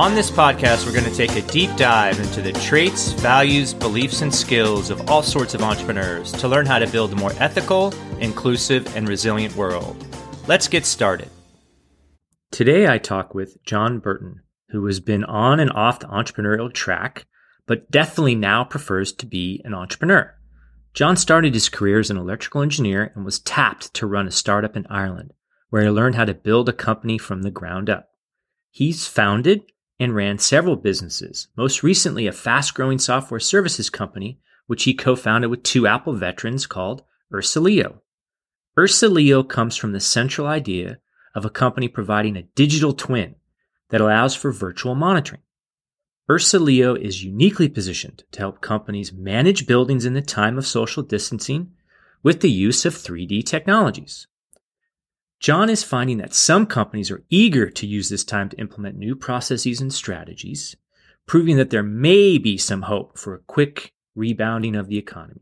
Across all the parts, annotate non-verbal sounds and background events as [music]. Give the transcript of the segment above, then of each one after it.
On this podcast, we're going to take a deep dive into the traits, values, beliefs, and skills of all sorts of entrepreneurs to learn how to build a more ethical, inclusive, and resilient world. Let's get started. Today, I talk with John Burton, who has been on and off the entrepreneurial track, but definitely now prefers to be an entrepreneur. John started his career as an electrical engineer and was tapped to run a startup in Ireland, where he learned how to build a company from the ground up. He's founded and ran several businesses, most recently a fast growing software services company, which he co founded with two Apple veterans called UrsaLeo. UrsaLeo comes from the central idea of a company providing a digital twin that allows for virtual monitoring. UrsaLeo is uniquely positioned to help companies manage buildings in the time of social distancing with the use of 3D technologies. John is finding that some companies are eager to use this time to implement new processes and strategies, proving that there may be some hope for a quick rebounding of the economy.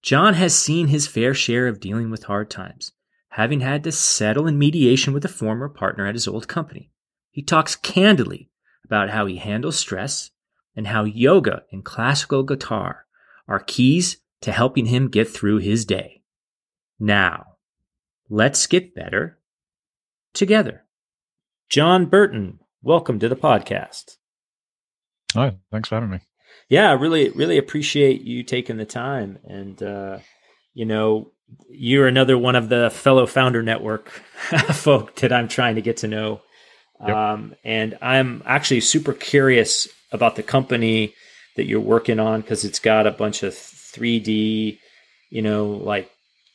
John has seen his fair share of dealing with hard times, having had to settle in mediation with a former partner at his old company. He talks candidly about how he handles stress and how yoga and classical guitar are keys to helping him get through his day. Now, Let's get better together. John Burton, welcome to the podcast. Hi, thanks for having me. Yeah, I really, really appreciate you taking the time. And, uh, you know, you're another one of the fellow founder network [laughs] folk that I'm trying to get to know. Yep. Um, and I'm actually super curious about the company that you're working on because it's got a bunch of 3D, you know, like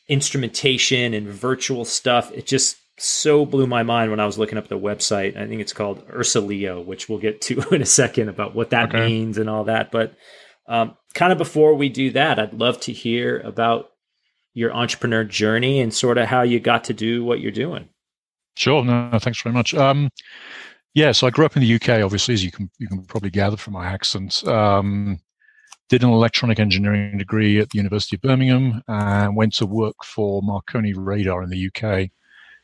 instrumentation and virtual stuff. It just so blew my mind when I was looking up the website. I think it's called UrsaLeo, which we'll get to [laughs] in a second about what that okay. means and all that. But um, kind of before we do that, I'd love to hear about your entrepreneur journey and sort of how you got to do what you're doing. Sure. No, thanks very much. Um, yeah, so I grew up in the UK, obviously, as you can you can probably gather from my accent. Um, did an electronic engineering degree at the University of Birmingham and went to work for Marconi Radar in the UK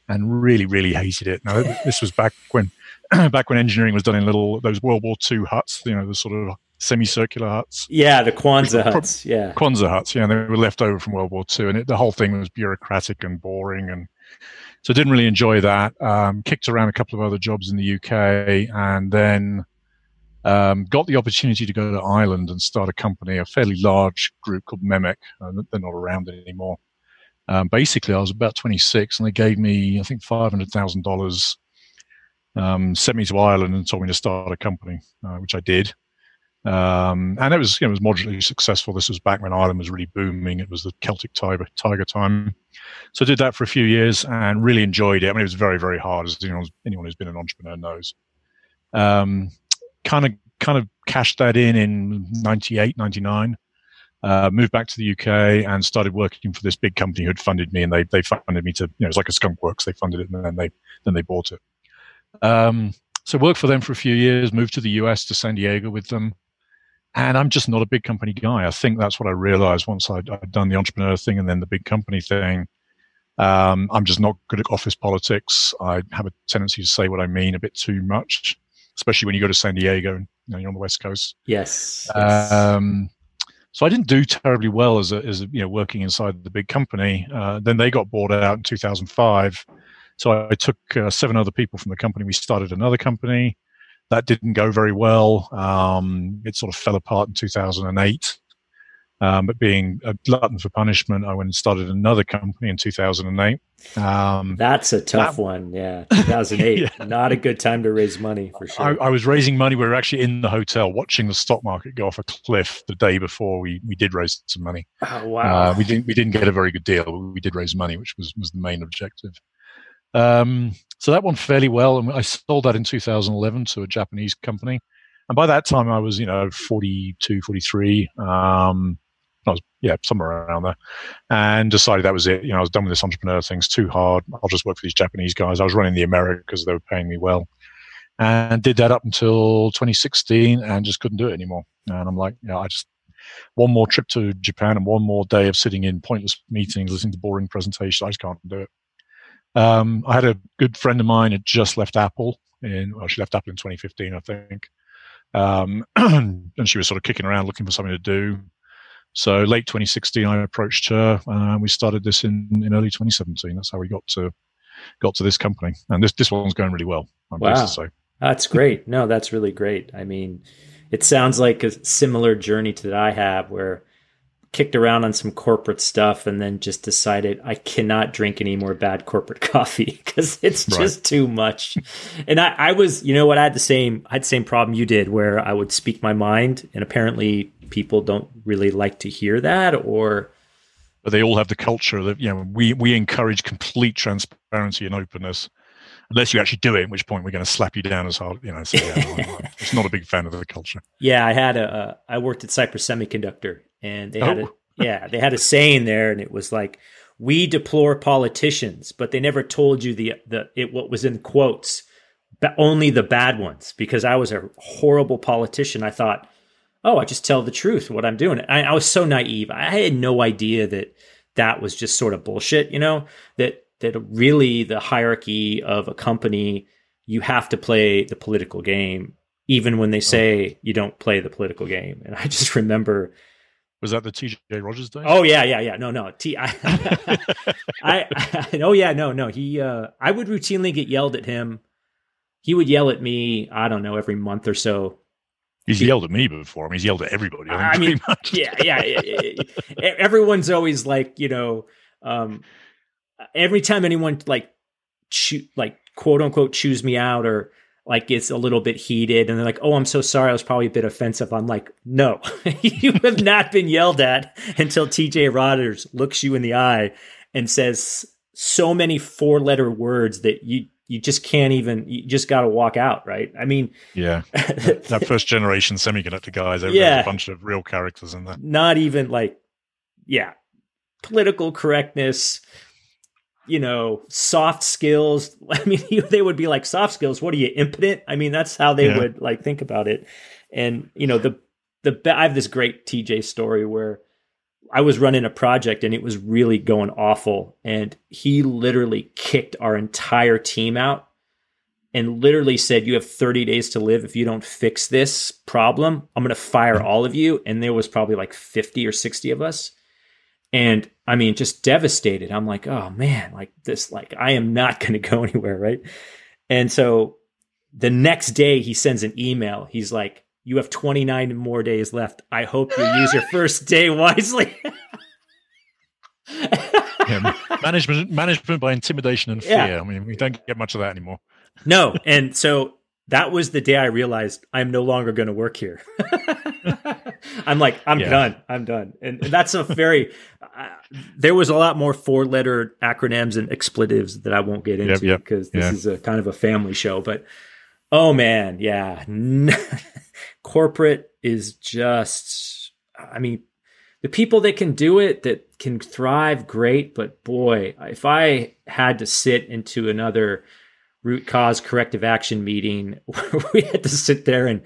and really, really hated it. Now, [laughs] this was back when [clears throat] back when engineering was done in little those World War II huts, you know, the sort of semicircular huts. Yeah, the Quonset huts. Yeah, Quonset huts. Yeah, they were left over from World War II, and it, the whole thing was bureaucratic and boring, and so I didn't really enjoy that. Um, kicked around a couple of other jobs in the UK, and then um, got the opportunity to go to Ireland and start a company, a fairly large group called Memec. Uh, they're not around anymore. Um, basically, I was about 26, and they gave me, I think, $500,000, um, sent me to Ireland and told me to start a company, uh, which I did. Um, and it was, you know, it was moderately successful. This was back when Ireland was really booming. It was the Celtic tiger, tiger time. So I did that for a few years and really enjoyed it. I mean, it was very, very hard, as anyone, anyone who's been an entrepreneur knows. Um, kind of kind of cashed that in in 98, 99. Uh, moved back to the UK and started working for this big company who had funded me, and they they funded me to you know it's like a skunk works. They funded it and then they then they bought it. Um, So worked for them for a few years, moved to the US to San Diego with them. And I'm just not a big company guy. I think that's what I realized once I'd, I'd done the entrepreneur thing and then the big company thing. Um, I'm just not good at office politics. I have a tendency to say what I mean a bit too much, especially when you go to San Diego and you know, you're on the West Coast. Yes. yes. Um, so I didn't do terribly well as a, as a, you know working inside the big company. Uh, then they got bought out in 2005. So I, I took uh, seven other people from the company. We started another company that didn't go very well. Um, it sort of fell apart in 2008. Um, but being a glutton for punishment, I went and started another company in 2008. Um, That's a tough that, one. Yeah. 2008. [laughs] yeah. Not a good time to raise money for sure. I, I, was raising money. We were actually in the hotel watching the stock market go off a cliff the day before we, we did raise some money. Oh, wow. Uh, we didn't, we didn't get a very good deal, but we did raise money, which was, was the main objective. Um, so that went fairly well. And I sold that in 2011 to a Japanese company. And by that time, I was, you know, 42, 43. Um, I was, yeah, somewhere around there, and decided that was it. You know, I was done with this entrepreneur thing. It's too hard. I'll just work for these Japanese guys. I was running the America because they were paying me well, and did that up until 2016, and just couldn't do it anymore. And I'm like, yeah, I just one more trip to Japan and one more day of sitting in pointless meetings, listening to boring presentations. I just can't do it. Um, I had a good friend of mine had just left Apple in, well, she left Apple in 2015, I think. Um, [clears throat] and she was sort of kicking around looking for something to do. So late 2016, I approached her, and we started this in, in early 2017. That's how we got to got to this company, and this this one's going really well. I'm wow, that's great. No, that's really great. I mean, it sounds like a similar journey to that I have, where kicked around on some corporate stuff and then just decided I cannot drink any more bad corporate [laughs] coffee because it's right. just too much. and I, I was, you know what, I had the same, I had the same problem you did where I would speak my mind and apparently people don't really like to hear that or. But they all have the culture that, you know, we, we encourage complete transparency and openness unless you actually do it, at which point we're going to slap you down as hard. You know, so yeah, I'm just [laughs] not a big fan of the culture. Yeah, I had a, I worked at Cypress Semiconductor, and they had oh. a [laughs] yeah they had a saying there, and it was like we deplore politicians, but they never told you the the it what was in quotes, but only the bad ones. Because I was a horrible politician, I thought, oh, I just tell the truth what I'm doing. I, I was so naive. I had no idea that that was just sort of bullshit. You know that that really the hierarchy of a company you have to play the political game even when they say you don't play the political game and i just [laughs] remember was that the TJ Rodgers day? Oh yeah, yeah, yeah. No, no. T. I, [laughs] I, I, oh yeah, no, no. He. Uh, I would routinely get yelled at him. He would yell at me. I don't know every month or so. He's yelled at me before. I mean, he's yelled at everybody. I, I mean, yeah, yeah, yeah, Everyone's always like, you know, um, every time anyone like, shoot, like quote unquote, chews me out or like gets a little bit heated and they're like, "Oh, I'm so sorry. I was probably a bit offensive." I'm like, "No, [laughs] you have not been yelled at until TJ Rodgers looks you in the eye and says so many four-letter words that you you just can't even you just got to walk out, right? I mean, yeah, [laughs] that, first generation semiconductor guys, yeah, a bunch of real characters in there. Not even like, yeah, political correctness, you know, soft skills. [laughs] I mean, [laughs] they would be like soft skills. What are you impotent? I mean, that's how they yeah. would like think about it. And you know, the the I have this great TJ story where I was running a project and it was really going awful, and he literally kicked our entire team out and literally said, "You have 30 days to live. If you don't fix this problem, I'm going to fire all of you." And there was probably like 50 or 60 of us. And I mean, just devastated. I'm like, oh man, like this, like I am not [laughs] going to go anywhere, right? And so the next day he sends an email. He's like, you have 29 more days left. I hope you use your first day wisely. [laughs] yeah, management, management by intimidation and fear. Yeah. I mean, we don't get much of that anymore. [laughs] No, and so that was the day I realized I'm no longer going to work here. [laughs] I'm like, I'm yeah. done. I'm done. And, that's a very, uh, there was a lot more four letter acronyms and expletives that I won't get into yep, yep. because this yeah. is a kind of a family show. But oh man, yeah. [laughs] Corporate is just, I mean, the people that can do it, that can thrive, great. But boy, if I had to sit into another, root cause corrective action meeting [laughs] we had to sit there and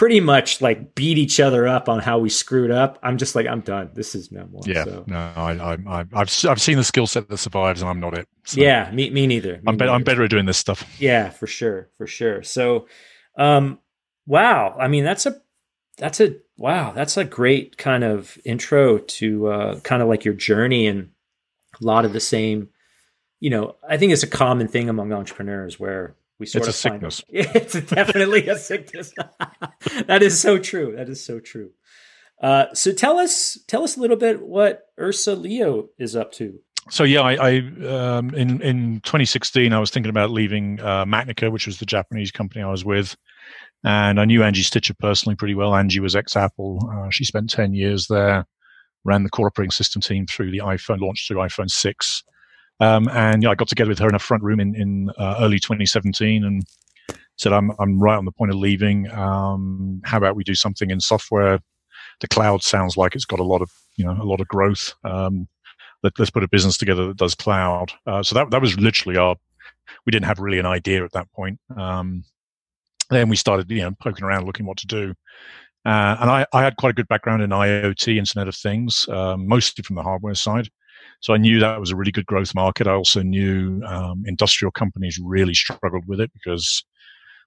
pretty much like beat each other up on how we screwed up. I'm just like, I'm done. This is no more. Yeah, so. no, I, I, I've I've seen the skill set that survives, and I'm not it. So. Yeah, me me neither. Me I'm better. I'm better at doing this stuff. Yeah, for sure, for sure. So, um, wow. I mean, that's a that's a wow. That's a great kind of intro to uh, kind of like your journey and a lot of the same. You know, I think it's a common thing among entrepreneurs where we sort it's of a sickness. Find, [laughs] it's definitely a sickness. [laughs] that is so true. That is so true. Uh, so tell us, tell us a little bit what Ursa Leo is up to. So yeah, I, I um, in in 2016 I was thinking about leaving uh, Macnica, which was the Japanese company I was with, and I knew Angie Stitcher personally pretty well. Angie was ex Apple. Uh, she spent 10 years there, ran the core operating system team through the iPhone, launched through iPhone 6. Um, and yeah, I got together with her in a front room in, in uh, early 2017 and said, I'm, I'm right on the point of leaving. Um, how about we do something in software? The cloud sounds like it's got a lot of, you know, a lot of growth. Um, let, us put a business together that does cloud. Uh, so that, that was literally our, we didn't have really an idea at that point. Um, then we started, you know, poking around, looking what to do. Uh, and I, I, had quite a good background in IoT, Internet of Things, um, mostly from the hardware side. So I knew that was a really good growth market. I also knew um, industrial companies really struggled with it because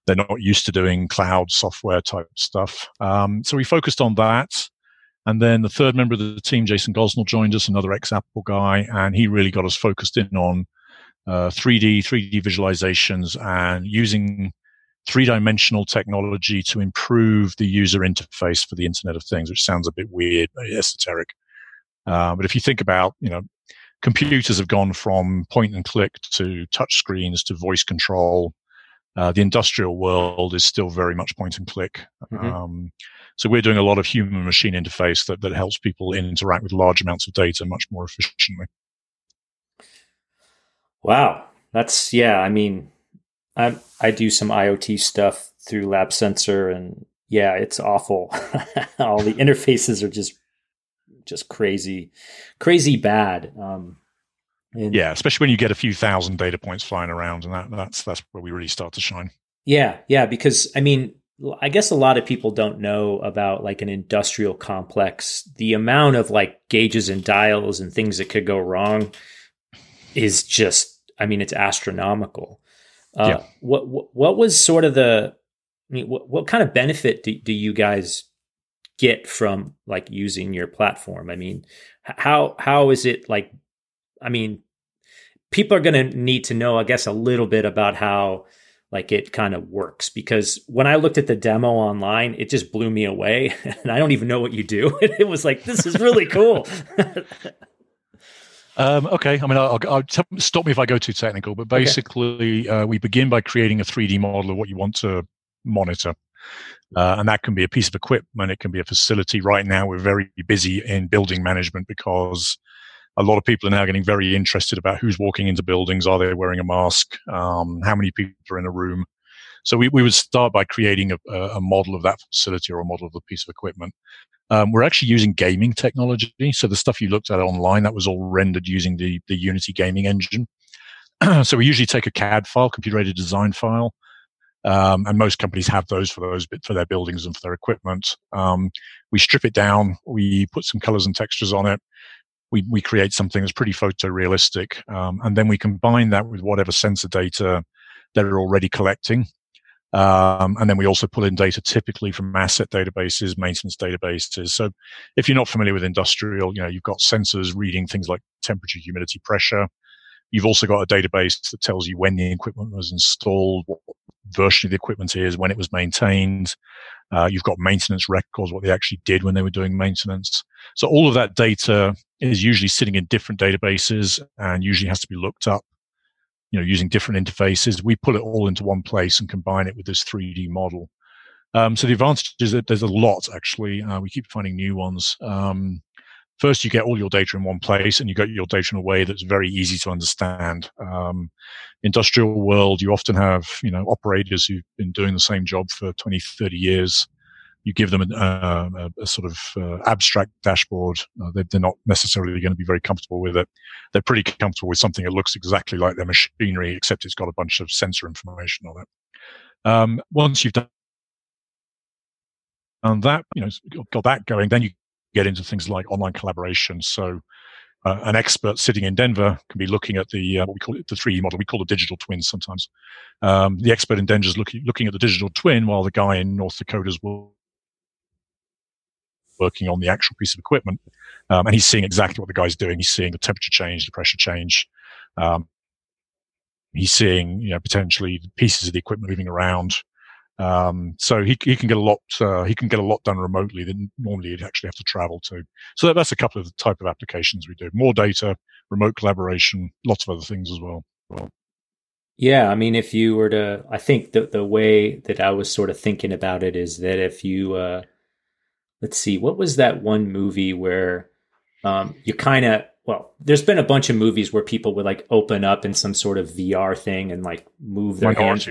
they're not used to doing cloud software type stuff. Um, so we focused on that. And then the third member of the team, Jason Gosnell, joined us, another ex-Apple guy, and he really got us focused in on uh, 3D, 3D visualizations and using three-dimensional technology to improve the user interface for the Internet of Things, which sounds a bit weird, esoteric. Uh, but if you think about, you know, computers have gone from point and click to touch screens to voice control. Uh, the industrial world is still very much point and click. Mm-hmm. Um, so we're doing a lot of human machine interface that, that helps people interact with large amounts of data much more efficiently. Wow. That's, yeah, I mean, I, I do some IoT stuff through Lab Sensor and yeah, it's awful. [laughs] All the interfaces are just just crazy, crazy bad. Um, and, yeah, especially when you get a few thousand data points flying around, and that, that's that's where we really start to shine. Yeah, yeah, because I mean, I guess a lot of people don't know about like an industrial complex. The amount of like gauges and dials and things that could go wrong is just, I mean, it's astronomical. Uh, yeah. What, what what was sort of the? I mean, what what kind of benefit do, do you guys get from like using your platform? I mean, how how is it like? I mean, people are going to need to know, I guess, a little bit about how like it kind of works because when I looked at the demo online, it just blew me away, [laughs] and I don't even know what you do. [laughs] it was like this is really cool. [laughs] Um, okay, I mean, I'll, I'll t- stop me if I go too technical, but basically, okay. uh, we begin by creating a 3D model of what you want to monitor. Uh, and that can be a piece of equipment, it can be a facility. Right now, we're very busy in building management because a lot of people are now getting very interested about who's walking into buildings. Are they wearing a mask? Um, how many people are in a room? So we, we would start by creating a, a model of that facility or a model of the piece of equipment. Um, we're actually using gaming technology. So the stuff you looked at online, that was all rendered using the, the Unity gaming engine. [clears throat] so we usually take a CAD file, computer aided design file, um, and most companies have those for those for their buildings and for their equipment. Um, we strip it down, we put some colors and textures on it, we we create something that's pretty photorealistic, um, and then we combine that with whatever sensor data they're already collecting. Um, and then we also pull in data typically from asset databases, maintenance databases. So if you're not familiar with industrial, you know, you've got sensors reading things like temperature, humidity, pressure. You've also got a database that tells you when the equipment was installed, what version of the equipment is, when it was maintained. Uh, you've got maintenance records, what they actually did when they were doing maintenance. So all of that data is usually sitting in different databases and usually has to be looked up, you know, using different interfaces. We pull it all into one place and combine it with this 3D model. Um, so the advantage is that there's a lot actually. Uh, we keep finding new ones. Um, first you get all your data in one place and you get your data in a way that's very easy to understand. Um, industrial world, you often have, you know, operators who've been doing the same job for 20, 30 years. you give them a, a, a sort of uh, abstract dashboard. Uh, they're, they're, not necessarily going to be very comfortable with it. They're pretty comfortable with something that looks exactly like their machinery, except it's got a bunch of sensor information on it. Um, once you've done that, you know, got that going, then you get into things like online collaboration. So uh, an expert sitting in Denver can be looking at the uh, what we call it the 3D model. We call it digital twins sometimes. Um, the expert in Denver is looking looking at the digital twin, while the guy in North Dakota is working on the actual piece of equipment, um, and he's seeing exactly what the guy's doing. He's seeing the temperature change, the pressure change. Um, he's seeing you know potentially pieces of the equipment moving around. Um, so he, he can get a lot uh, he can get a lot done remotely that normally you'd actually have to travel to. So that, that's a couple of the type of applications we do. More data, remote collaboration, lots of other things as well. well. Yeah, I mean, if you were to, I think the the way that I was sort of thinking about it is that if you, uh, let's see, what was that one movie where um, you kind of, well, there's been a bunch of movies where people would like open up in some sort of VR thing and like move their hands.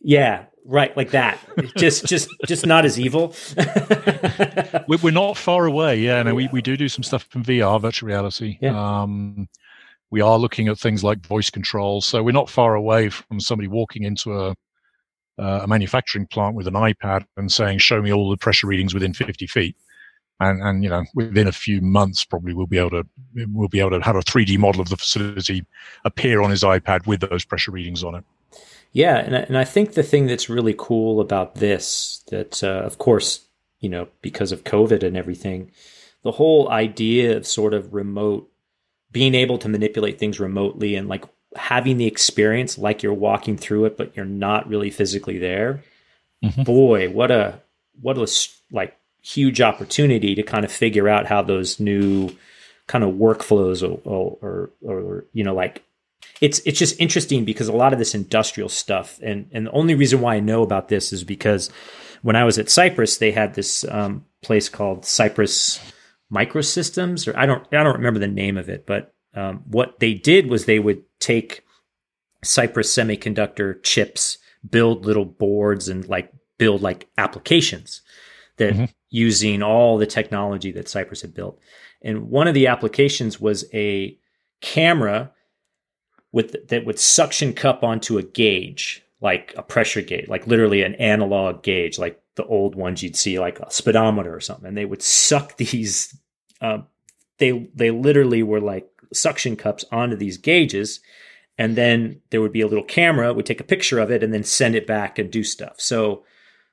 Yeah, right, like that. just, just, just not as evil. [laughs] We're not far away. Yeah, no, yeah. we we do do some stuff in VR, virtual reality. Yeah. Um, we are looking at things like voice control, so we're not far away from somebody walking into a uh, a manufacturing plant with an iPad and saying, "Show me all the pressure readings within 50 feet." And, and you know, within a few months, probably we'll be able to we'll be able to have a 3D model of the facility appear on his iPad with those pressure readings on it. Yeah, and and I think the thing that's really cool about this, that uh, of course, you know, because of COVID and everything, the whole idea of sort of remote, being able to manipulate things remotely and like having the experience like you're walking through it, but you're not really physically there. Mm-hmm. Boy, what a what a like huge opportunity to kind of figure out how those new kind of workflows or, or, or, or you know like it's it's just interesting because a lot of this industrial stuff and and the only reason why I know about this is because when I was at Cypress they had this um, place called Cypress Microsystems or I don't I don't remember the name of it but um, what they did was they would take Cypress semiconductor chips build little boards and like build like applications that mm-hmm. using all the technology that Cypress had built and one of the applications was a camera with that would suction cup onto a gauge, like a pressure gauge, like literally an analog gauge, like the old ones you'd see, like a speedometer or something. And they would suck [laughs] these. Uh, they they literally were like suction cups onto these gauges, and then there would be a little camera would take a picture of it and then send it back and do stuff. So.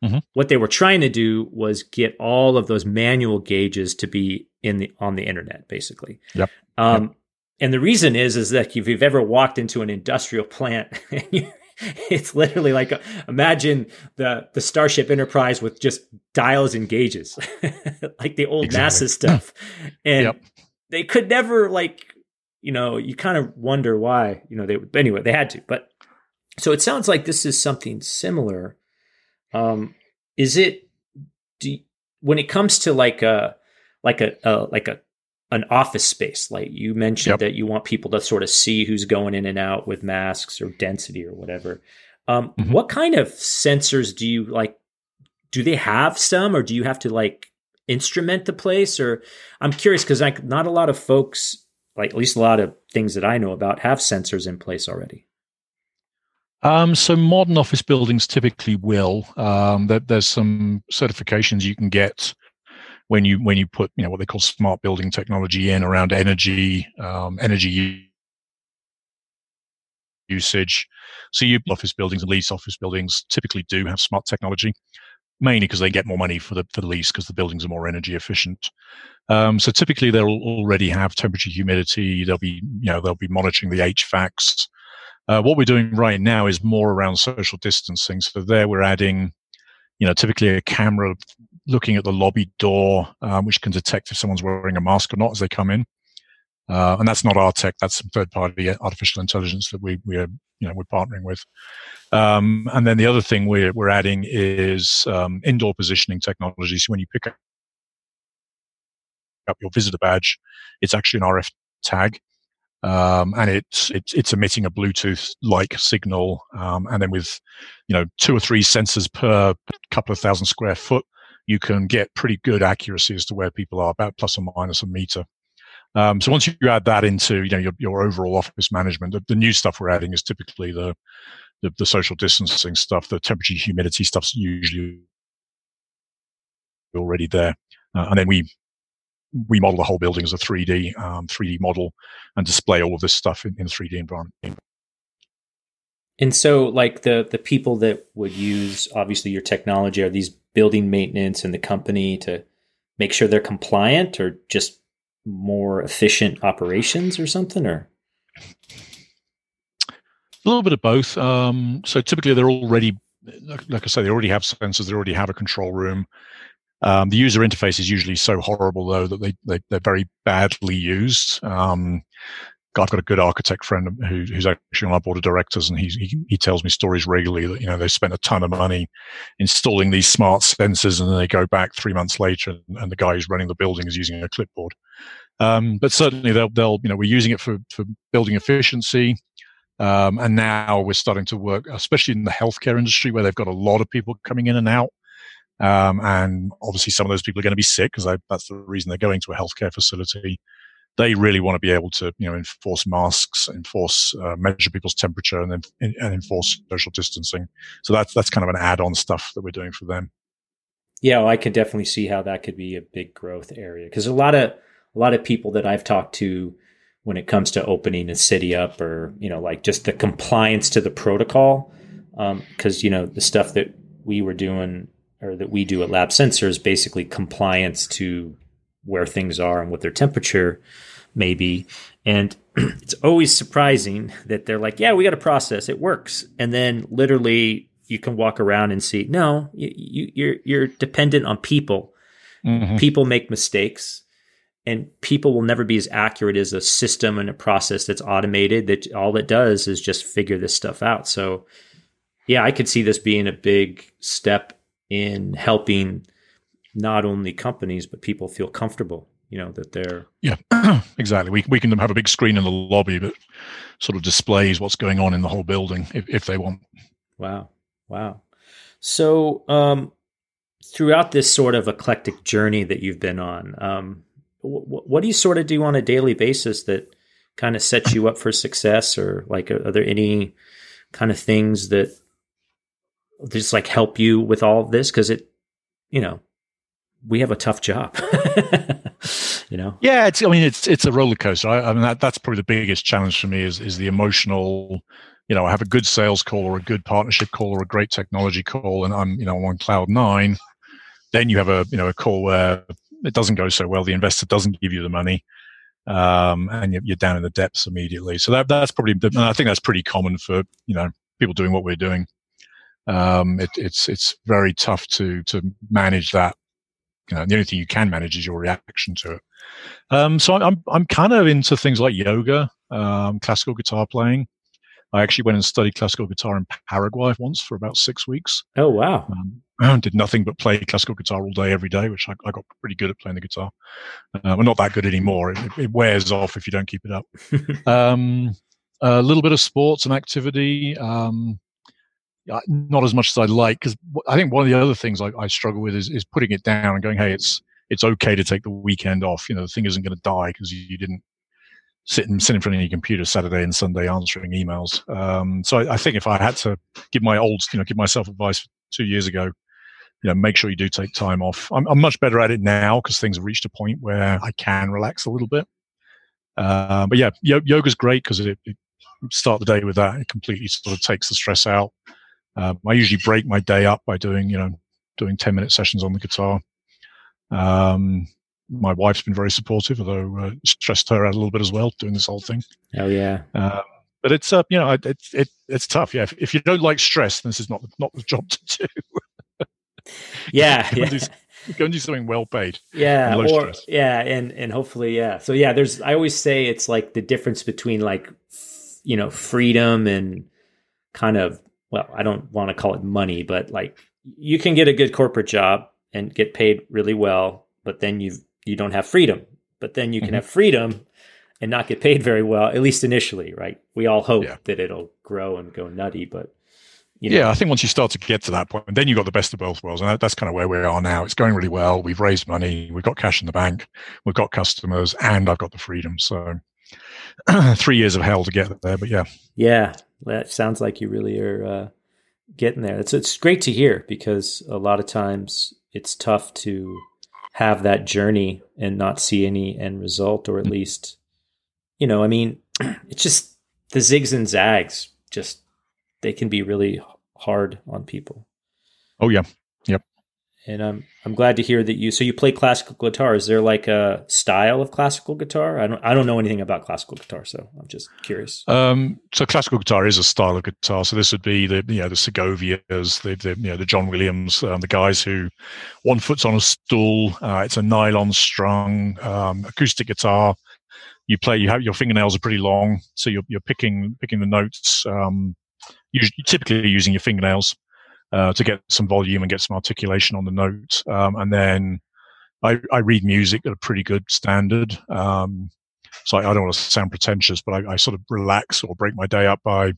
Mm-hmm. What they were trying to do was get all of those manual gauges to be in the on the internet, basically. Yep. Um, yep. And the reason is, is that if you've ever walked into an industrial plant, [laughs] it's literally like a, imagine the the Starship Enterprise with just dials and gauges, [laughs] like the old exactly. NASA stuff, and yep. they could never like you know you kind of wonder why you know they anyway they had to, but so it sounds like this is something similar. Um, is it do when it comes to like a like a, a like a an office space like you mentioned yep. that you want people to sort of see who's going in and out with masks or density or whatever um, mm-hmm. what kind of sensors do you like do they have some or do you have to like instrument the place or i'm curious because like not a lot of folks like at least a lot of things that i know about have sensors in place already um, so modern office buildings typically will. Um, there, there's some certifications you can get when you when you put you know what they call smart building technology in around energy um, energy usage. So you office buildings and lease office buildings typically do have smart technology, mainly because they get more money for the for the lease because the buildings are more energy efficient. Um, so typically they'll already have temperature, humidity. They'll be you know they'll be monitoring the HVACs. Uh, what we're doing right now is more around social distancing. So there we're adding, you know, typically a camera looking at the lobby door, um, which can detect if someone's wearing a mask or not as they come in. Uh, and that's not our tech; that's some third-party artificial intelligence that we we are you know we're partnering with. Um, and then the other thing we're we're adding is um, indoor positioning technology. So when you pick up your visitor badge, it's actually an RF tag. Um, and it's, it's it's emitting a Bluetooth-like signal, um, and then with you know two or three sensors per couple of thousand square foot, you can get pretty good accuracy as to where people are, about plus or minus a meter. Um, so once you add that into you know your, your overall office management, the, the, new stuff we're adding is typically the, the, the social distancing stuff, the temperature, humidity stuff's usually already there, uh, and then we we model the whole building as a 3D um, 3D model and display all of this stuff in, in a 3D environment. And so, like the the people that would use obviously your technology are these building maintenance and the company to make sure they're compliant, or just more efficient operations, or something, or a little bit of both. Um, so typically, they're already, like I say, they already have sensors, they already have a control room. Um, the user interface is usually so horrible, though, that they, they they're very badly used. Um, I've got a good architect friend who, who's actually on our board of directors, and he, he, he tells me stories regularly that you know they spent a ton of money installing these smart sensors, and then they go back three months later, and, and the guy who's running the building is using a clipboard. Um, but certainly they'll, they'll you know we're using it for for building efficiency, um, and now we're starting to work, especially in the healthcare industry where they've got a lot of people coming in and out. Um, and obviously, some of those people are going to be sick because that's the reason they're going to a healthcare facility they really want to be able to, you know, enforce masks, enforce, uh, measure people's temperature, and then and enforce social distancing. So that's that's kind of an add-on stuff that we're doing for them. Yeah, well, I can definitely see how that could be a big growth area because a lot of a lot of people that I've talked to when it comes to opening a city up, or you know, like just the compliance to the protocol, because um, you know the stuff that we were doing or that we do at Lab Sensors, basically compliance to where things are and what their temperature may be. And [clears throat] it's always surprising that they're like, yeah, we got a process, it works. And then literally you can walk around and see, no, you, you, you're, you're dependent on people. Mm-hmm. People make mistakes and people will never be as accurate as a system and a process that's automated that all it does is just figure this stuff out. So yeah, I could see this being a big step in helping not only companies but people feel comfortable you know that they're yeah [clears throat] exactly. We, we can have a big screen in the lobby that sort of displays what's going on in the whole building if, if they want. Wow. Wow. So um throughout this sort of eclectic journey that you've been on um what, what do you sort of do on a daily basis that kind of sets you up for success or like are, are there any kind of things that just like help you with all of this? Because it you know we have a tough job. [laughs] you know? Yeah, it's. I mean, it's it's a roller coaster. I, I, mean, that that's probably the biggest challenge for me is is the emotional. You know, I have a good sales call or a good partnership call or a great technology call, and I'm you know on cloud nine. Then you have a you know a call where it doesn't go so well. The investor doesn't give you the money, um, and you're, you're down in the depths immediately. So that that's probably. And I think that's pretty common for you know people doing what we're doing. Um, it, it's it's very tough to to manage that you know, the only thing you can manage is your reaction to it. Um, so I'm I'm kind of into things like yoga, um, classical guitar playing. I actually went and studied classical guitar in Paraguay once for about six weeks. Oh wow! Um, [clears throat] did nothing but play classical guitar all day, every day, which I, I got pretty good at playing the guitar. Uh, well, not that good anymore. It, it, wears off if you don't keep it up. [laughs] um, a little bit of sports and activity. Um, not as much as I'd like because I think one of the other things I, I, struggle with is, is putting it down and going, hey, it's it's okay to take the weekend off. You know, the thing isn't going to die because you, you, didn't sit and sit in front of your computer Saturday and Sunday answering emails. Um, so I, I, think if I had to give my old, you know, give myself advice two years ago, you know, make sure you do take time off. I'm, I'm much better at it now because things have reached a point where I can relax a little bit. Uh, but yeah, yoga's great because it, it start the day with that. It completely sort of takes the stress out. Um, I usually break my day up by doing, you know, doing 10 minute sessions on the guitar. Um, my wife's been very supportive, although uh, stressed her out a little bit as well doing this whole thing. Oh yeah. Um, but it's uh, you know, it's it, it's tough. Yeah, if, if, you don't like stress, this is not not the job to do. [laughs] yeah, go, yeah. And do, go and do something well paid. Yeah, or stress. yeah, and and hopefully, yeah. So yeah, there's. I always say it's like the difference between like, you know, freedom and kind of well, I don't want to call it money, but like you can get a good corporate job and get paid really well, but then you you don't have freedom. But then you can mm-hmm. have freedom and not get paid very well, at least initially, right? We all hope yeah. that it'll grow and go nutty, but you know. Yeah, I think once you start to get to that point, then you've got the best of both worlds. And that, that's kind of where we are now. It's going really well. We've raised money, we've got cash in the bank, we've got customers, and I've got the freedom. So [clears throat] three years of hell to get there. But yeah. Yeah. That sounds like you really are uh, getting there. It's, it's great to hear because a lot of times it's tough to have that journey and not see any end result, or at least, you know, I mean, [clears throat] it's just the zigs and zags just they can be really hard on people. Oh yeah. And I'm I'm glad to hear that you. So you play classical guitar. Is there like a style of classical guitar? I don't I don't know anything about classical guitar, so I'm just curious. Um, so classical guitar is a style of guitar. So this would be the you know the Segovias, the, the you know the John Williams, um, the guys who one foot's on a stool. Uh, it's a nylon strung um, acoustic guitar. You play. You have your fingernails are pretty long, so you're you're picking picking the notes. Um, usually, typically using your fingernails uh, to get some volume and get some articulation on the note. Um, and then I, I, read music at a pretty good standard. Um, so I, I, don't want to sound pretentious, but I, I, sort of relax or break my day up by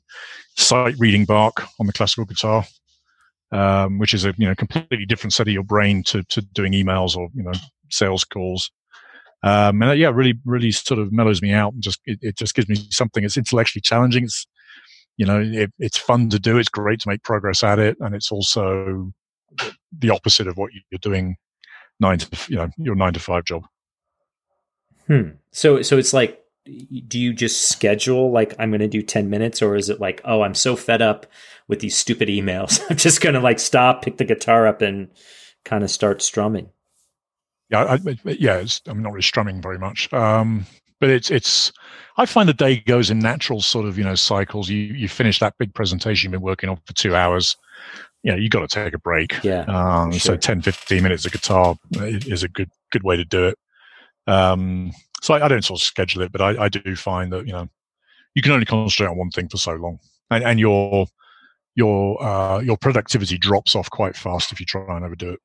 sight reading Bach on the classical guitar, um, which is a you know completely different set of your brain to to doing emails or you know sales calls. Um, and yeah, really, really sort of mellows me out and just it, it just gives me something. It's intellectually challenging. It's you know, it, it's fun to do. It's great to make progress at it, and it's also the opposite of what you're doing nine to you know your nine to five job. Hmm. So so it's like, do you just schedule like I'm going to do ten minutes, or is it like, oh, I'm so fed up with these stupid emails, [laughs] I'm just going to like stop, pick the guitar up, and kind of start strumming. Yeah, I, yeah. I'm not really strumming very much. Um, but it's it's I find the day goes in natural sort of you know cycles. You you finish that big presentation you've been working on for two hours. You know you got to take a break. Yeah. Um, sure. So 10, 15 minutes of guitar is a good good way to do it. Um, so I, I, don't sort of schedule it, but I, I do find that you know you can only concentrate on one thing for so long, and, and your your uh, your productivity drops off quite fast if you try and overdo it.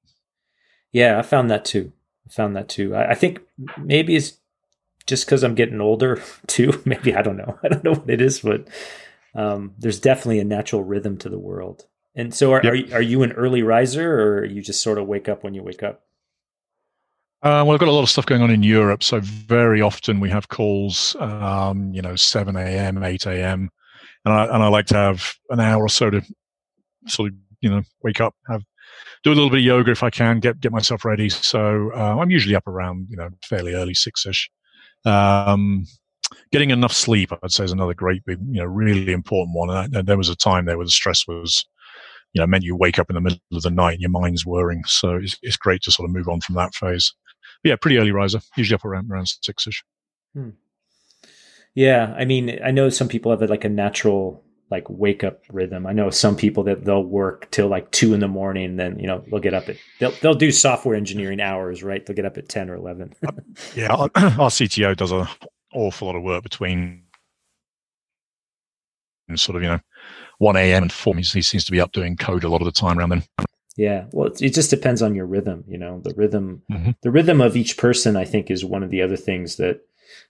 Yeah, I found that too. I found that too. I, I think maybe it's just because I'm getting older [laughs] too. [laughs] Maybe I don't know. [laughs] I don't know what it is, but um, there's definitely a natural rhythm to the world. And so, are, yep. are, you, are you an early riser, or you just sort of wake up when you wake up? Uh, well, I've got a lot of stuff going on in Europe, so very often we have calls. Um, you know, seven a.m., eight a.m., and I and I like to have an hour or so to sort of you know wake up, have do a little bit of yoga if I can, get get myself ready. So uh, I'm usually up around you know fairly early six ish. Um, getting enough sleep, I'd say, is another great, big, you know, really important one. And, and there was a time there where the stress was, you know, meant you wake up in the middle of the night and your mind's whirring. So it's, it's great to sort of move on from that phase. But yeah, pretty early riser, usually up around around six ish. Hmm. Yeah, I mean, I know some people have like a natural like wake up rhythm. I know some people that they'll work till like two in the morning, then you know they'll get up at they'll they'll do software engineering hours, right? They'll get up at ten or eleven. [laughs] Yeah, our, [clears throat] our, CTO does an awful lot of work between sort of you know one a.m. and four. He seems to be up doing code a lot of the time around then. Yeah, well, it just depends on your rhythm. You know, the rhythm, mm-hmm. the rhythm of each person. I think is one of the other things that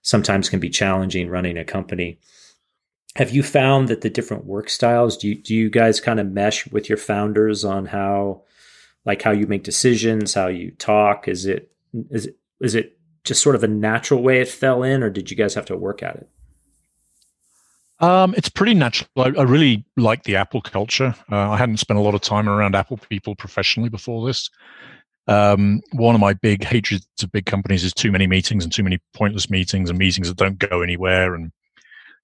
sometimes can be challenging running a company have you found that the different work styles do you, do you guys kind of mesh with your founders on how like how you make decisions how you talk is it is it is it just sort of a natural way it fell in or did you guys have to work at it um, it's pretty natural. I, I, really like the Apple culture. Uh, I hadn't spent a lot of time around Apple people professionally before this. Um, one of my big hatreds of big companies is too many meetings and too many pointless meetings and meetings that don't go anywhere and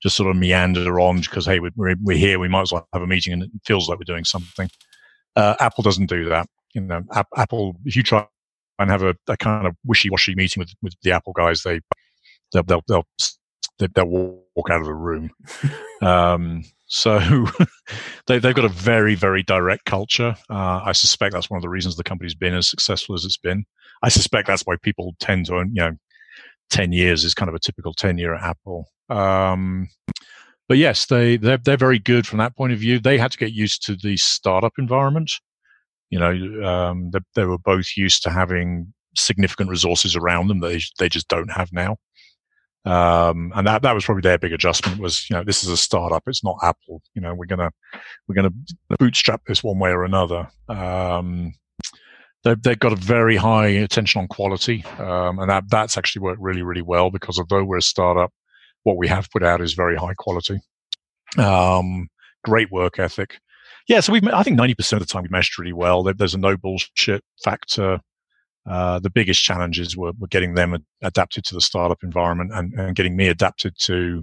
just sort of meander on because hey we're, we're here we might as well have a meeting and it feels like we're doing something. Uh, apple doesn't do that you know. Apple if you try and have a, a kind of wishy-washy meeting with, with the apple guys they they'll they'll, they'll, they'll walk out of the room. [laughs] Um, so [laughs] they, they've got a very very direct culture. Uh, i suspect that's one of the reasons the company's been as successful as it's been. I suspect that's why people tend to own, you know 10 years is kind of a typical tenure at apple um, but yes, they they're, they're very good from that point of view. They had to get used to the startup environment. You know, um, they, they were both used to having significant resources around them that they, they just don't have now. Um, and that, that was probably their big adjustment was, you know, this is a startup. It's not Apple. You know, we're going to, we're going to bootstrap this one way or another. Um, they've, they've got a very high attention on quality. Um, and that, that's actually worked really, really well because although we're a startup, what we have put out is very high quality. Um, great work ethic. Yeah. So we've, I think 90% of the time we meshed really well. There's a no bullshit factor. Uh, the biggest challenges were, were getting them ad- adapted to the startup environment and, and getting me adapted to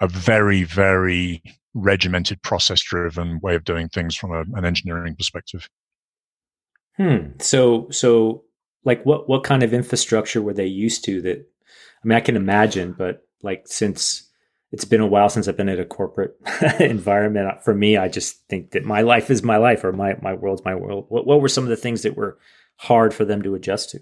a very, very regimented, process driven way of doing things from a, an engineering perspective. Hmm. So, so like what, what kind of infrastructure were they used to that, I mean, I can imagine, but like since it's been a while since I've been at a corporate [laughs] environment, for me, I just think that my life is my life or my, my world's my world. What, what were some of the things that were hard for them to adjust to?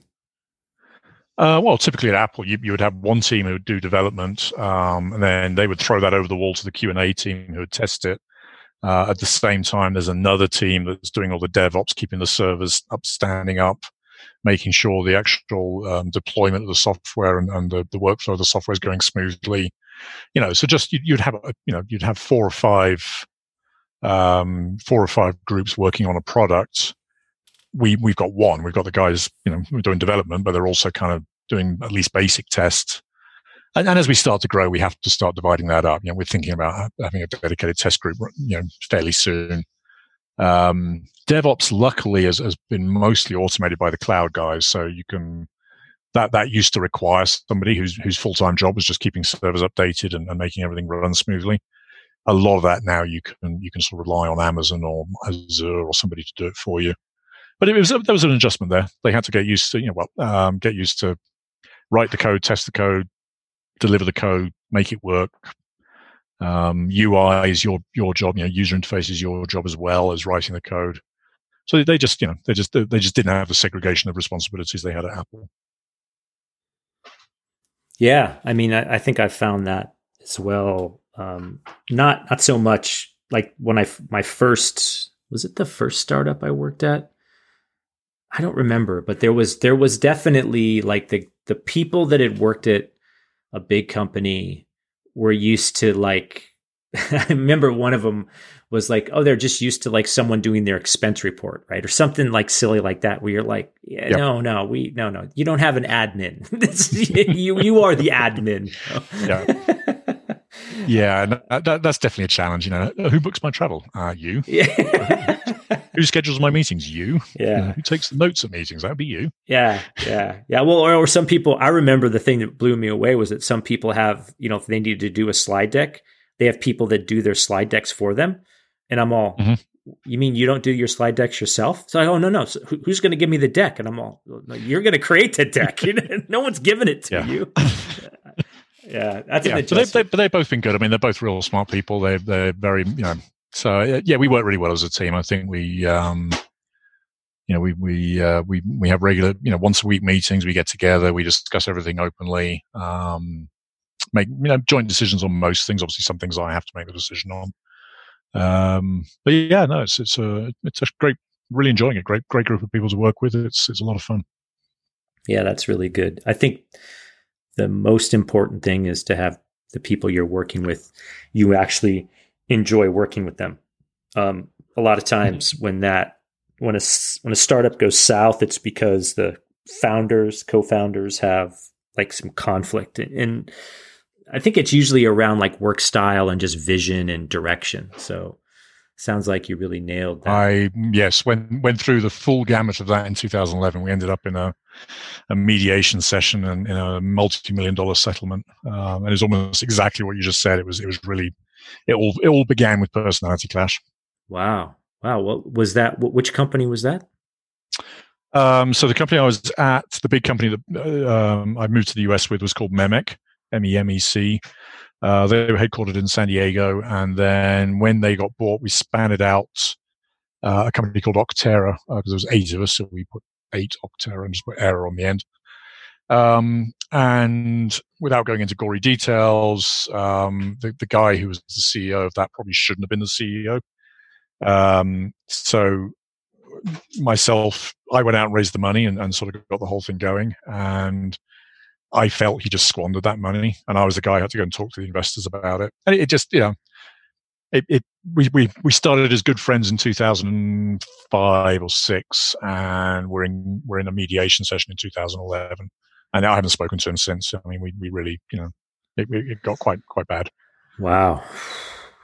Uh, well, typically at Apple, you, you would have one team who would do development, um, and then they would throw that over the wall to the Q and A team who would test it. Uh, at the same time, there's another team that's doing all the DevOps, keeping the servers up, standing up, making sure the actual um, deployment of the software and, and the, the, workflow of the software is going smoothly. You know, so just you'd have you know you'd have four or five um, four or five groups working on a product we we've got one. We've got the guys, you know, who are doing development, but they're also kind of doing at least basic tests. And, and, as we start to grow, we have to start dividing that up. You know, we're thinking about having a dedicated test group, you know, fairly soon. Um, DevOps, luckily, has, has been mostly automated by the cloud guys, so you can that that used to require somebody whose whose full time job was just keeping servers updated and, and, making everything run smoothly. A lot of that now you can you can sort of rely on Amazon or Azure or somebody to do it for you but it was there was an adjustment there. They had to get used to you know well um, get used to write the code, test the code, deliver the code, make it work. Um, UI is your your job. You know, user interface is your job as well as writing the code. So they just you know they just they just didn't have the segregation of responsibilities they had at Apple. Yeah, I mean, I, I think I found that as well. Um, not not so much like when I my first was it the first startup I worked at. I don't remember, but there was there was definitely like the the people that had worked at a big company were used to like [laughs] I remember one of them was like, oh, they're just used to like someone doing their expense report, right? Or something like silly like that, where you're like, yeah, yep. no, no, we, no, no, you don't have an admin. [laughs] [laughs] you, you are the admin. yeah. yeah, that, that's definitely a challenge. You know, who books my travel? Uh, you. Yeah. Who schedules my meetings? You. Yeah. who takes the notes at meetings? That'd be you. Yeah, yeah, yeah. Well, or, or some people. I remember the thing that blew me away was that some people have, you know, if they need to do a slide deck, they have people that do their slide decks for them, and I'm all. Mm-hmm. You mean you don't do your slide decks yourself? So I oh no no. So who's going to give me the deck? And I'm all, no, you're going to create the deck. [laughs] no one's giving it to yeah. you. [laughs] yeah, that's yeah. But, they, they've both been good. I mean, they're both real smart people. They they're very you know so uh, yeah, we work really well as a team. I think we, um, you know, we we uh, we we have regular, you know, once a week meetings. We get together, we discuss everything openly, um, make you know joint decisions on most things. Obviously, some things I have to make the decision on. Um, but yeah, no, it's it's a it's a great, really enjoying it. Great great group of people to work with. It's it's a lot of fun. Yeah, that's really good. I think the most important thing is to have the people you're working with you actually enjoy working with them. Um, a lot of times mm-hmm. when that when a when a startup goes south, it's because the founders, co-founders have like some conflict, and I think it's usually around like work style and just vision and direction. So sounds like you really nailed that. I yes, went went through the full gamut of that in 2011. We ended up in a a mediation session and in a multi-million dollar settlement, um, and it's almost exactly what you just said. It was it was really it all it all began with personality clash. Wow, wow. What was that? Which company was that? Um, so the company I was at, the big company that um, I moved to the US with, was called Memec, M E M E C. Uh, they were headquartered in San Diego, and then when they got bought, we spanned it out uh, a company called Octera because uh, there was eight of us, so we put eight Octera and just put error on the end. Um, and without going into gory details, um, the, the guy who was the CEO of that probably shouldn't have been the CEO. Um, so myself, I went out and raised the money and, and, sort of got the whole thing going. And I felt he just squandered that money, and I was the guy who had to go and talk to the investors about it. And it just, you know, it, it we, we we started as good friends in 2005 or six, and we're in we're in a mediation session in 2011, and I haven't spoken to him since. I mean, we we really, you know, it, it got quite quite bad. Wow,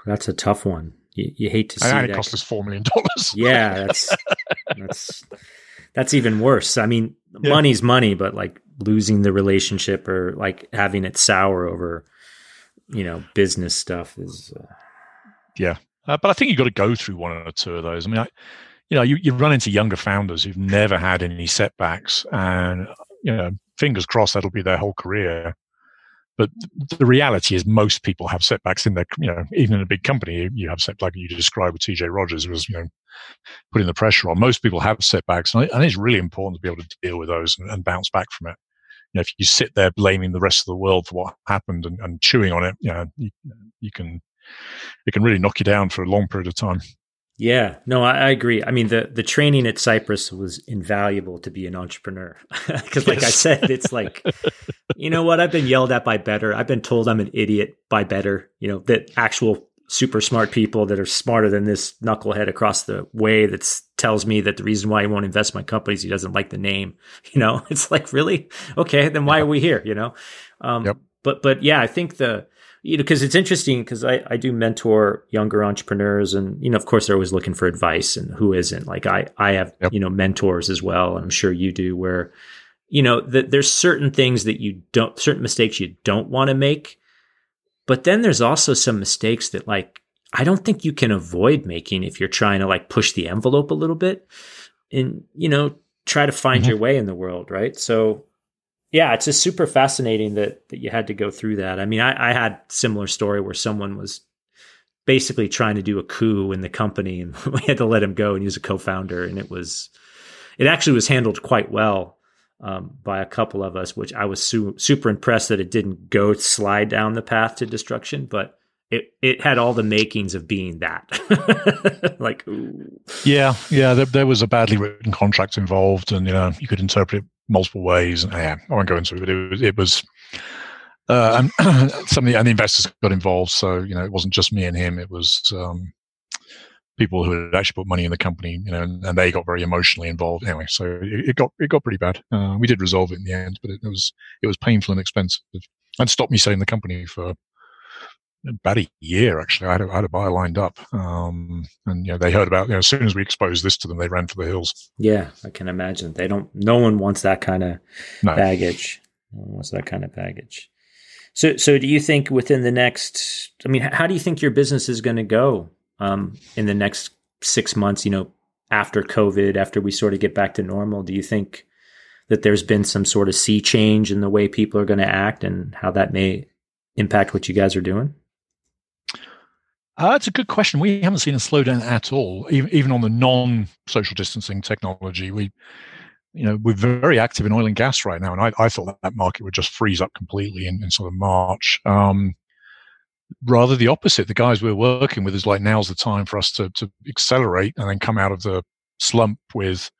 that's a tough one. You, you hate to see and it that. cost us four million dollars. [laughs] yeah, that's that's that's even worse. I mean, yeah. money's money, but like losing the relationship or like having it sour over, you know, business stuff is. Uh... Yeah, uh, but I think you've got to go through one or two of those. I mean, I, you know, you, you run into younger founders who've never had any setbacks, and you know, fingers crossed that'll be their whole career. But the reality is, most people have setbacks in their, you know, even in a big company, you have setbacks. Like you described with TJ Rodgers, was you know, putting the pressure on. Most people have setbacks, and it's really important to be able to deal with those and, and bounce back from it. You know, if you sit there blaming the rest of the world for what happened and, and chewing on it, you know, you, you can it can really knock you down for a long period of time. Yeah, no, I, I, agree. I mean, the the training at Cypress was invaluable to be an entrepreneur [laughs] because, like yes. I said, it's like, you know what? I've been yelled at by better. I've been told I'm an idiot by better. You know that actual super smart people that are smarter than this knucklehead across the way that tells me that the reason why he won't invest in my company is he doesn't like the name. [laughs] You know, it's like really okay. Then why yeah. are we here? You know, um, yep. but but yeah, I think the you know, because it's interesting because I, I do mentor younger entrepreneurs and, you know, of course they're always looking for advice and who isn't like I, I have, yep. you know, mentors as well. And I'm sure you do where, you know, that there's certain things that you don't, certain mistakes you don't want to make. But then there's also some mistakes that like, I don't think you can avoid making if you're trying to like push the envelope a little bit and, you know, try to find mm-hmm. your way in the world. Right. So, yeah, it's just super fascinating that that you had to go through that. I mean, I, I had similar story where someone was basically trying to do a coup in the company, and [laughs] we had to let him go, and he was a co-founder, and it was it actually was handled quite well um, by a couple of us, which I was su- super impressed that it didn't go slide down the path to destruction, but it it had all the makings of being that. [laughs] like, ooh. yeah, yeah, there, there, was a badly written contract involved, and you know you could interpret it multiple ways. And, yeah, I won't go into it, but it was, it was uh, and [clears throat] some of the, and the investors got involved. So you know, it wasn't just me and him; it was um, people who had actually put money in the company, you know, and, and they got very emotionally involved. Anyway, so it, it got it got pretty bad. Uh, we did resolve it in the end, but it, it was it was painful and expensive, and stopped me selling the company for about a year actually. I had a, I had a buyer lined up, um, and you know they heard about. You know, as soon as we exposed this to them, they ran for the hills. Yeah, I can imagine. They don't. No one wants that kind of no. baggage. No one wants that kind of baggage. So, so do you think within the next? I mean, how do you think your business is going to go um, in the next six months? You know, after COVID, after we sort of get back to normal, do you think that there's been some sort of sea change in the way people are going to act and how that may impact what you guys are doing? Uh, that's a good question. We haven't seen a slowdown at all, even, even on the non-social distancing technology. We, you know, we're very active in oil and gas right now, and I, I thought that, that market would just freeze up completely in, in sort of March. Um, rather the opposite. The guys we're working with is like now's the time for us to to accelerate and then come out of the slump with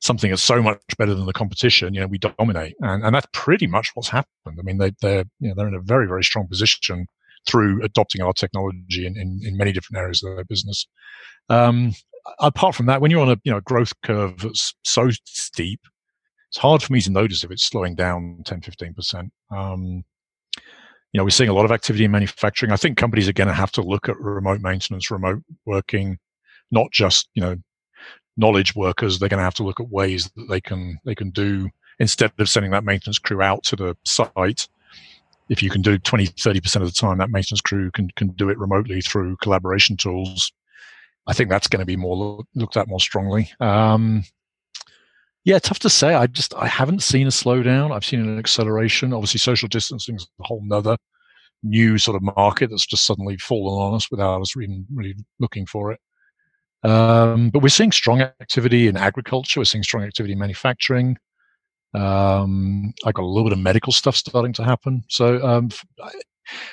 something that's so much better than the competition. You know, we dominate, and and that's pretty much what's happened. I mean, they they're you know they're in a very very strong position through adopting our technology in, in, in many different areas of their business. Um, apart from that, when you're on a you know growth curve that's so steep, it's hard for me to notice if it's slowing down 10, 15%. Um, you know, we're seeing a lot of activity in manufacturing. I think companies are going to have to look at remote maintenance, remote working, not just, you know, knowledge workers. They're going to have to look at ways that they can, they can do instead of sending that maintenance crew out to the site, if you can do 20, 30% of the time, that maintenance crew can, can do it remotely through collaboration tools. I think that's going to be more looked at more strongly. Um, yeah, tough to say. I just I haven't seen a slowdown. I've seen an acceleration. Obviously, social distancing is a whole nother new sort of market that's just suddenly fallen on us without us even really looking for it. Um, but we're seeing strong activity in agriculture. We're seeing strong activity in manufacturing. Um, I got a little bit of medical stuff starting to happen. So um,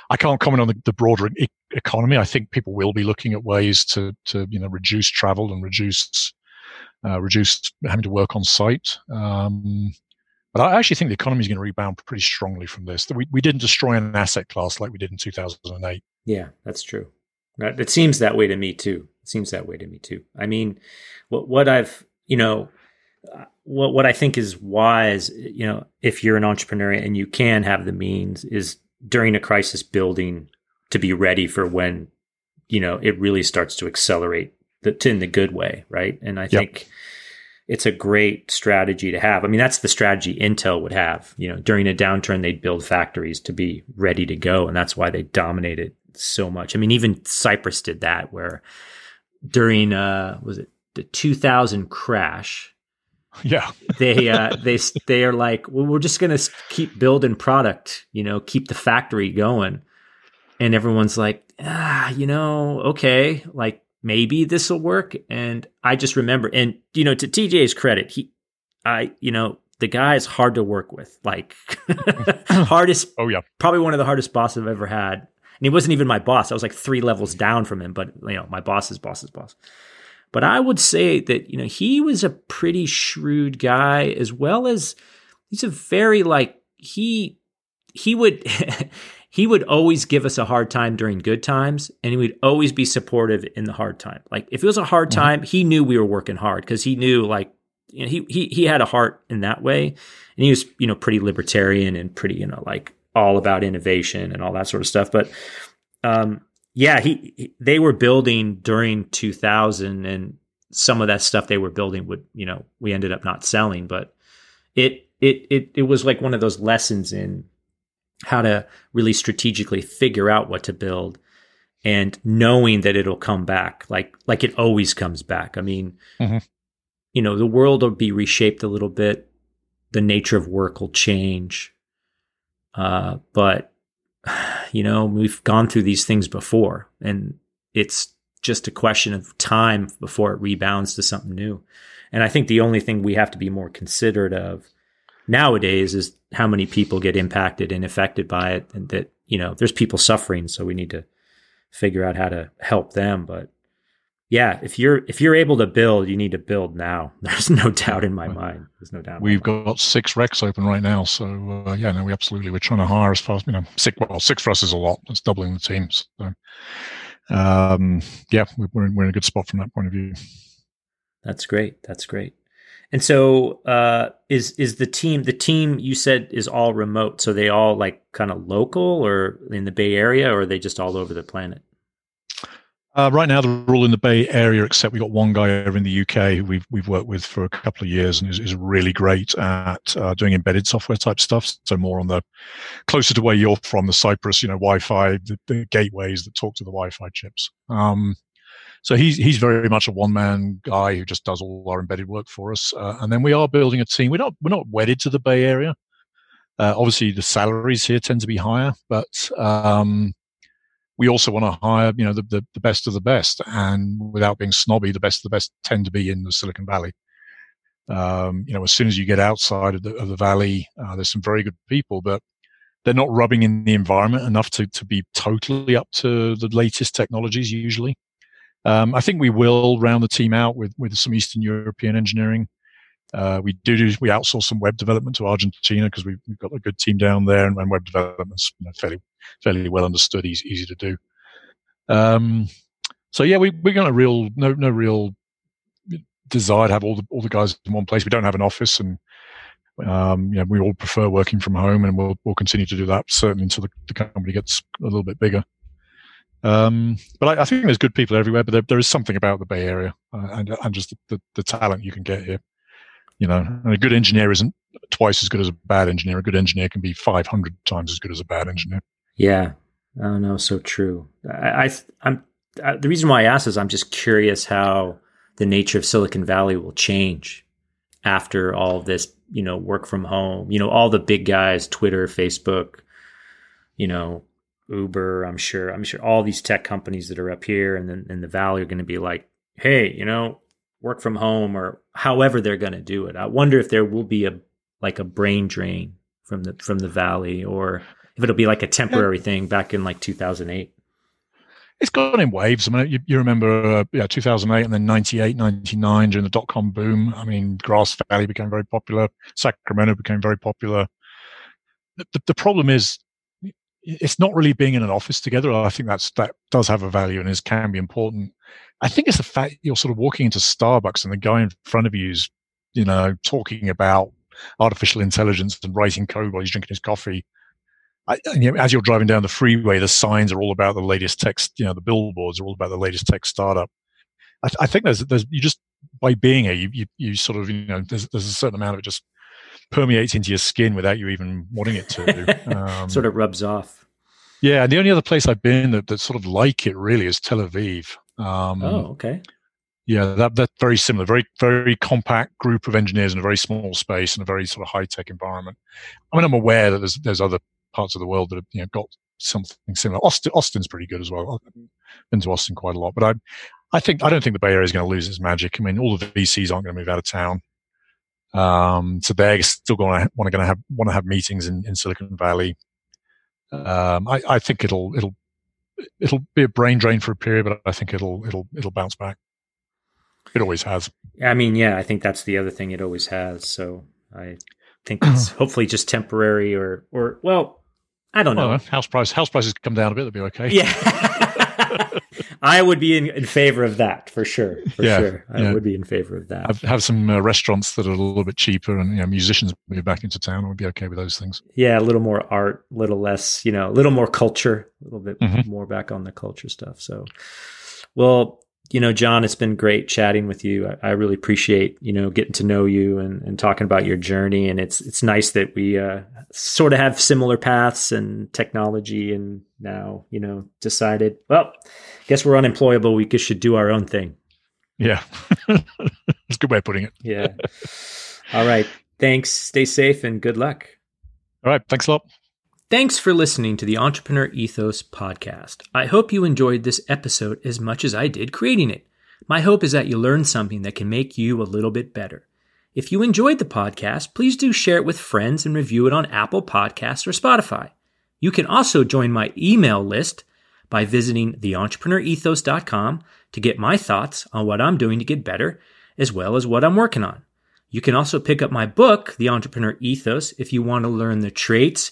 I, can't comment on the, the broader e- economy. I think people will be looking at ways to to you know reduce travel and reduce uh, reduce having to work on site. Um, but I actually think the economy is going to rebound pretty strongly from this. We we didn't destroy an asset class like we did in 2008. Yeah, that's true. It seems that way to me too. It seems that way to me too. I mean, what what I've you know, what what I think is wise, you know, if you're an entrepreneur and you can have the means, is during a crisis building to be ready for when you know it really starts to accelerate the, in the good way, right? And I yep. think it's a great strategy to have. I mean, that's the strategy Intel would have. You know, during a downturn, they'd build factories to be ready to go, and that's why they dominated so much. I mean, even Cypress did that, where during uh, was it the 2000 crash? [laughs] Yeah, [laughs] they uh, they they are like, well, we're just gonna keep building product, you know, keep the factory going, and everyone's like, ah, you know, okay, like maybe this will work. And I just remember, and you know, to TJ's credit, he, I, you know, the guy is hard to work with, like [laughs] hardest. Oh yeah, probably one of the hardest bosses I've ever had. And he wasn't even my boss. I was like three levels down from him, but you know, my boss's boss's boss. But I would say that you know he was a pretty shrewd guy, as well as he's a very like he he would [laughs] he would always give us a hard time during good times and he would always be supportive in the hard time. Like if it was a hard mm-hmm. time, he knew we were working hard because he knew like you know, he he he had a heart in that way. And he was, you know, pretty libertarian and pretty, you know, like all about innovation and all that sort of stuff. But um yeah, he, he they were building during 2000 and some of that stuff they were building would, you know, we ended up not selling, but it it it it was like one of those lessons in how to really strategically figure out what to build and knowing that it'll come back like like it always comes back. I mean mm-hmm. you know the world will be reshaped a little bit. The nature of work will change. Uh, but [sighs] you know we've gone through these things before and it's just a question of time before it rebounds to something new. And i think the only thing we have to be more considerate of nowadays is how many people get impacted and affected by it and that you know there's people suffering so we need to figure out how to help them but yeah if you're if you're able to build you need to build now. [laughs] There's no doubt in my mind. There's no doubt we've got six recs open right now so uh, yeah no we absolutely we're trying to hire as fast you know six well six for us is a lot. It's doubling the teams so um yeah we're in, we're in a good spot from that point of view. That's great. That's great. And so, uh, is is the team the team you said is all remote? So they all like kind of local or in the Bay Area, or are they just all over the planet? Uh, right now, they're all in the Bay Area, except we've got one guy over in the UK who we've we've worked with for a couple of years and is, is really great at uh, doing embedded software type stuff. So more on the closer to where you're from, the Cypress, you know, Wi-Fi, the, the gateways that talk to the Wi-Fi chips. Um, so he's he's very much a one man guy who just does all our embedded work for us. Uh, and then we are building a team. We're not we're not wedded to the Bay Area. Uh, obviously, the salaries here tend to be higher, but um, we also want to hire you know the, the, the best of the best. And without being snobby, the best of the best tend to be in the Silicon Valley. Um, you know, as soon as you get outside of the, of the valley, uh, there's some very good people, but they're not rubbing in the environment enough to, to be totally up to the latest technologies usually. Um, I think we will round the team out with, with some Eastern European engineering. Uh, we do, do, we outsource some web development to Argentina because we've, we've, got a good team down there, and, and web development's you know, fairly fairly well understood, easy, easy to do. Um, so yeah, we we got a real no no real desire to have all the all the guys in one place. We don't have an office, and um, you know, we all prefer working from home, and we'll we'll continue to do that certainly until the, the company gets a little bit bigger. Um, but I, I, think there's good people everywhere. But there, there is something about the Bay Area uh, and, and just the, the, the, talent you can get here. You know, and a good engineer isn't twice as good as a bad engineer. A good engineer can be 500 times as good as a bad engineer. Yeah, oh no, so true. I, I I'm I, the reason why I ask is I'm just curious how the nature of Silicon Valley will change after all this. You know, work from home. You know, all the big guys, Twitter, Facebook. You know, Uber, I'm sure, I'm sure all these tech companies that are up here and then in the valley are going to be like, hey, you know, work from home or however they're going to do it. I wonder if there will be a like a brain drain from the from the valley or if it'll be like a temporary thing back in like 2008. it's gone in waves. I mean, you, you remember, uh, yeah, 2008 and then 98, 99 during the dot com boom. I mean, Grass Valley became very popular. Sacramento became very popular. The, the, the problem is, it's not really being in an office together. I think that's that does have a value and is can be important. I think it's the fact you're sort of walking into Starbucks and the guy in front of you is, you know, talking about artificial intelligence and writing code while he's drinking his coffee. I, you know, as you're driving down the freeway, the signs are all about the latest tech. You know, the billboards are all about the latest tech startup. I, I think there's, there's, you just by being here, you, you, you sort of, you know, there's, there's a certain amount of it just permeates into your skin without you even wanting it to. [laughs] Um, sort of rubs off. Yeah, and the only other place I've been that, that's sort of like it really is Tel Aviv. Um, oh, okay. Yeah, that that's very similar. Very very compact group of engineers in a very small space in a very sort of high tech environment. I mean, I'm aware that there's there's other parts of the world that have you know got something similar. Austin, Austin's pretty good as well. I've been to Austin quite a lot, but I, I think I don't think the Bay Area is going to lose its magic. I mean, all the VCs aren't going to move out of town, um, so they're still going to want to have want to have meetings in, in Silicon Valley. Um, I, I think it'll it'll it'll be a brain drain for a period, but I think it'll it'll it'll bounce back. It always has. I mean, yeah, I think that's the other thing. It always has. So I think it's [clears throat] hopefully just temporary, or or well, I don't know. Well, house price house prices come down a bit, they'll be okay. Yeah. [laughs] I would be in, in, favor of that for sure. For yeah, sure, I yeah. would be in favor of that. Have, have some uh, restaurants that are a little bit cheaper, and you know, musicians move back into town. I would be okay with those things. Yeah, a little more art, a little less, you know, a little more culture, a little bit mm-hmm. more back on the culture stuff. So, well, you know, John, it's been great chatting with you. I, I, really appreciate, you know, getting to know you and, and talking about your journey. And it's it's nice that we uh, sort of have similar paths and technology and now, you know, decided, well, guess we're unemployable. We should do our own thing. Yeah. [laughs] That's a good way of putting it. yeah. All right. Thanks. Stay safe and good luck. All right. Thanks a lot. Thanks for listening to the Entrepreneur Ethos podcast. I hope you enjoyed this episode as much as I did creating it. My hope is that you learned something that can make you a little bit better. If you enjoyed the podcast, please do share it with friends and review it on Apple Podcasts or Spotify. You can also join my email list by visiting theentrepreneurethos.com to get my thoughts on what I'm doing to get better, as well as what I'm working on. You can also pick up my book, The Entrepreneur Ethos, if you want to learn the traits